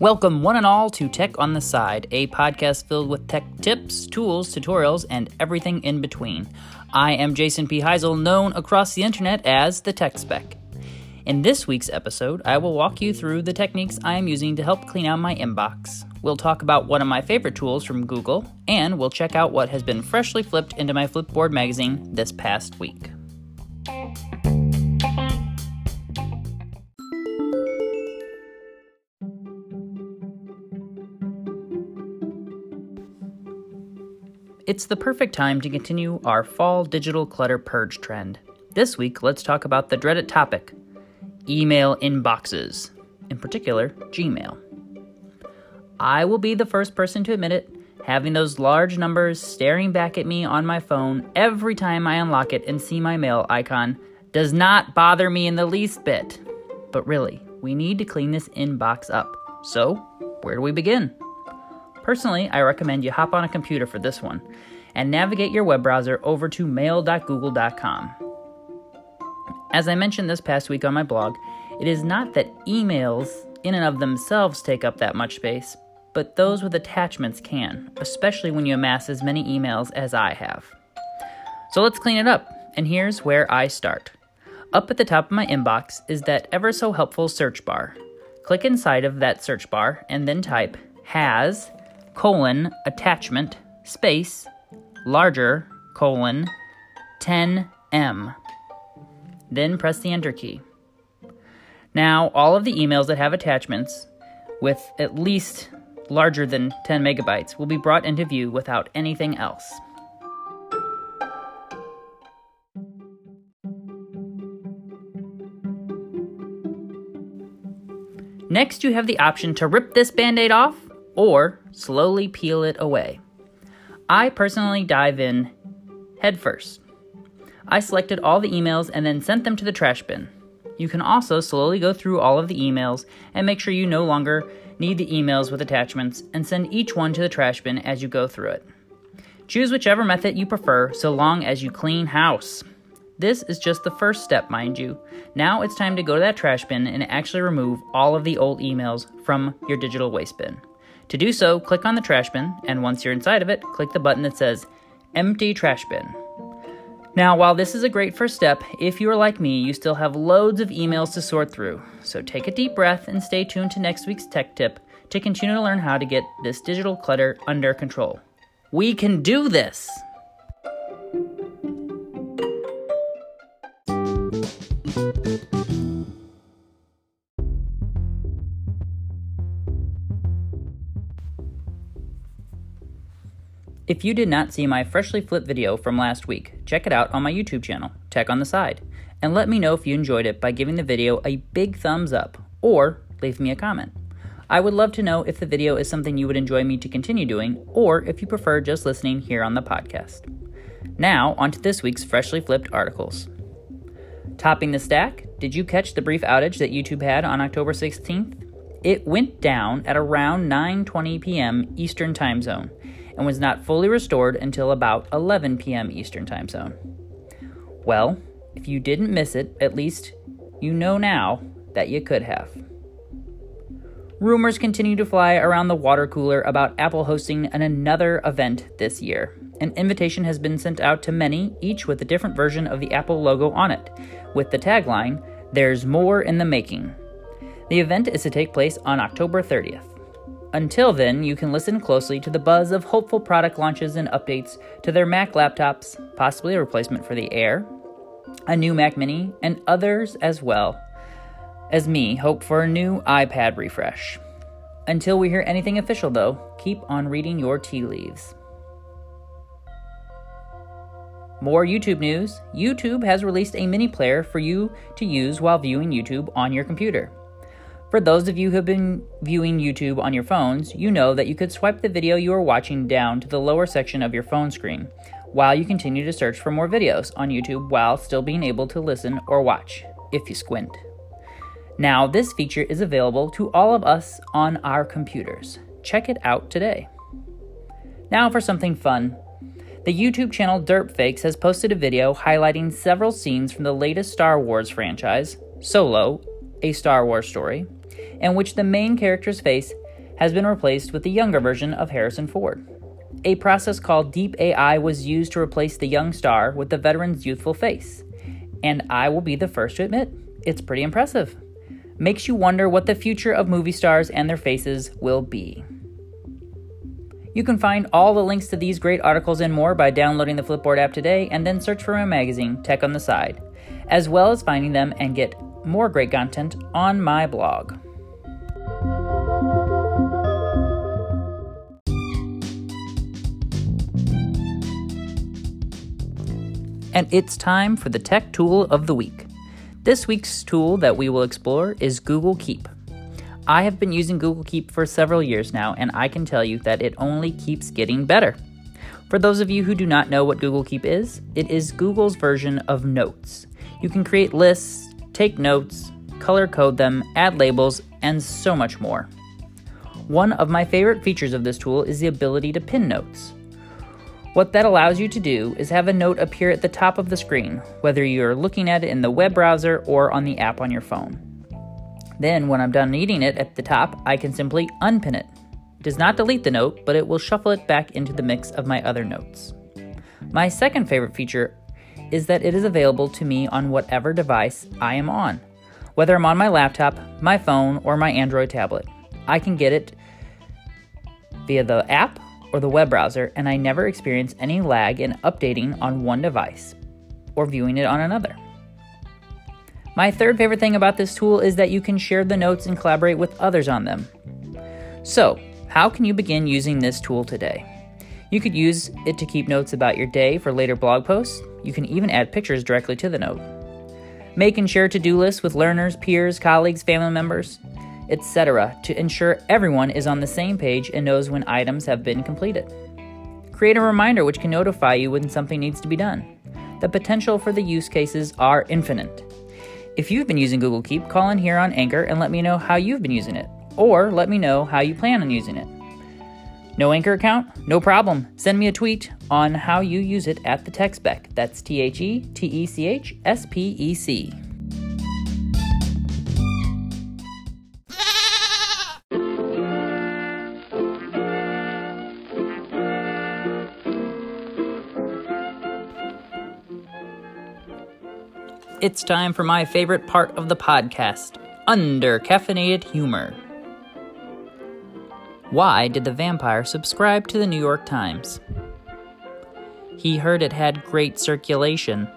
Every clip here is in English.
Welcome, one and all, to Tech on the Side, a podcast filled with tech tips, tools, tutorials, and everything in between. I am Jason P. Heisel, known across the internet as the Tech Spec. In this week's episode, I will walk you through the techniques I am using to help clean out my inbox. We'll talk about one of my favorite tools from Google, and we'll check out what has been freshly flipped into my Flipboard magazine this past week. It's the perfect time to continue our fall digital clutter purge trend. This week, let's talk about the dreaded topic email inboxes, in particular, Gmail. I will be the first person to admit it, having those large numbers staring back at me on my phone every time I unlock it and see my mail icon does not bother me in the least bit. But really, we need to clean this inbox up. So, where do we begin? Personally, I recommend you hop on a computer for this one and navigate your web browser over to mail.google.com. As I mentioned this past week on my blog, it is not that emails in and of themselves take up that much space, but those with attachments can, especially when you amass as many emails as I have. So let's clean it up, and here's where I start. Up at the top of my inbox is that ever so helpful search bar. Click inside of that search bar and then type has colon attachment space larger colon 10m. Then press the enter key. Now, all of the emails that have attachments with at least larger than 10 megabytes will be brought into view without anything else. Next, you have the option to rip this band aid off or slowly peel it away. I personally dive in headfirst. I selected all the emails and then sent them to the trash bin. You can also slowly go through all of the emails and make sure you no longer need the emails with attachments and send each one to the trash bin as you go through it. Choose whichever method you prefer so long as you clean house. This is just the first step, mind you. Now it's time to go to that trash bin and actually remove all of the old emails from your digital waste bin. To do so, click on the trash bin, and once you're inside of it, click the button that says Empty Trash Bin. Now, while this is a great first step, if you are like me, you still have loads of emails to sort through. So take a deep breath and stay tuned to next week's tech tip to continue to learn how to get this digital clutter under control. We can do this! If you did not see my freshly flipped video from last week, check it out on my YouTube channel, Tech on the Side, and let me know if you enjoyed it by giving the video a big thumbs up or leave me a comment. I would love to know if the video is something you would enjoy me to continue doing, or if you prefer just listening here on the podcast. Now, on to this week's freshly flipped articles. Topping the stack, did you catch the brief outage that YouTube had on October 16th? It went down at around 9:20 p.m. Eastern Time Zone and was not fully restored until about 11 p.m. Eastern Time Zone. Well, if you didn't miss it, at least you know now that you could have. Rumors continue to fly around the water cooler about Apple hosting an another event this year. An invitation has been sent out to many, each with a different version of the Apple logo on it, with the tagline, There's more in the making. The event is to take place on October 30th. Until then, you can listen closely to the buzz of hopeful product launches and updates to their Mac laptops, possibly a replacement for the Air, a new Mac Mini, and others as well. As me, hope for a new iPad refresh. Until we hear anything official, though, keep on reading your tea leaves. More YouTube news YouTube has released a mini player for you to use while viewing YouTube on your computer. For those of you who have been viewing YouTube on your phones, you know that you could swipe the video you are watching down to the lower section of your phone screen while you continue to search for more videos on YouTube while still being able to listen or watch, if you squint. Now, this feature is available to all of us on our computers. Check it out today. Now for something fun. The YouTube channel Derpfakes has posted a video highlighting several scenes from the latest Star Wars franchise, Solo, a Star Wars story, in which the main character's face has been replaced with the younger version of Harrison Ford. A process called Deep AI was used to replace the young star with the veteran's youthful face. And I will be the first to admit, it's pretty impressive. Makes you wonder what the future of movie stars and their faces will be. You can find all the links to these great articles and more by downloading the Flipboard app today and then search for my magazine, Tech on the Side, as well as finding them and get more great content on my blog. And it's time for the tech tool of the week. This week's tool that we will explore is Google Keep. I have been using Google Keep for several years now, and I can tell you that it only keeps getting better. For those of you who do not know what Google Keep is, it is Google's version of Notes. You can create lists, take notes, color code them, add labels, and so much more. One of my favorite features of this tool is the ability to pin notes. What that allows you to do is have a note appear at the top of the screen, whether you're looking at it in the web browser or on the app on your phone. Then, when I'm done reading it at the top, I can simply unpin it. It does not delete the note, but it will shuffle it back into the mix of my other notes. My second favorite feature is that it is available to me on whatever device I am on. Whether I'm on my laptop, my phone, or my Android tablet, I can get it via the app or the web browser, and I never experience any lag in updating on one device or viewing it on another. My third favorite thing about this tool is that you can share the notes and collaborate with others on them. So, how can you begin using this tool today? You could use it to keep notes about your day for later blog posts. You can even add pictures directly to the note. Make and share to do lists with learners, peers, colleagues, family members, etc., to ensure everyone is on the same page and knows when items have been completed. Create a reminder which can notify you when something needs to be done. The potential for the use cases are infinite. If you've been using Google Keep, call in here on Anchor and let me know how you've been using it, or let me know how you plan on using it. No Anchor account? No problem. Send me a tweet on how you use it at the Tech Spec. That's T H E T E C H S P E C. It's time for my favorite part of the podcast under caffeinated humor. Why did the vampire subscribe to the New York Times? He heard it had great circulation.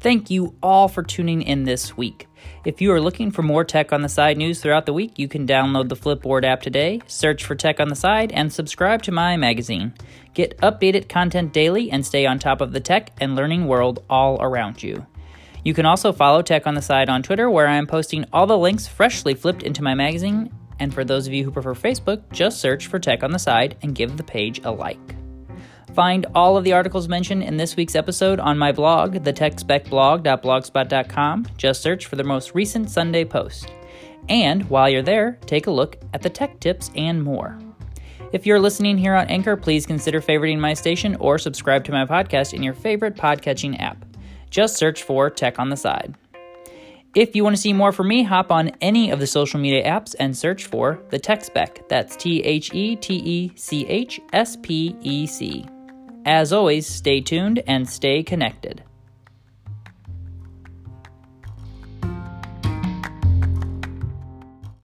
Thank you all for tuning in this week. If you are looking for more Tech on the Side news throughout the week, you can download the Flipboard app today, search for Tech on the Side, and subscribe to my magazine. Get updated content daily and stay on top of the tech and learning world all around you. You can also follow Tech on the Side on Twitter, where I am posting all the links freshly flipped into my magazine. And for those of you who prefer Facebook, just search for Tech on the Side and give the page a like. Find all of the articles mentioned in this week's episode on my blog, thetechspecblog.blogspot.com. Just search for the most recent Sunday post. And while you're there, take a look at the tech tips and more. If you're listening here on Anchor, please consider favoriting my station or subscribe to my podcast in your favorite podcatching app. Just search for Tech on the Side. If you want to see more from me, hop on any of the social media apps and search for the Tech Spec. That's T H E T E C H S P E C. As always, stay tuned and stay connected.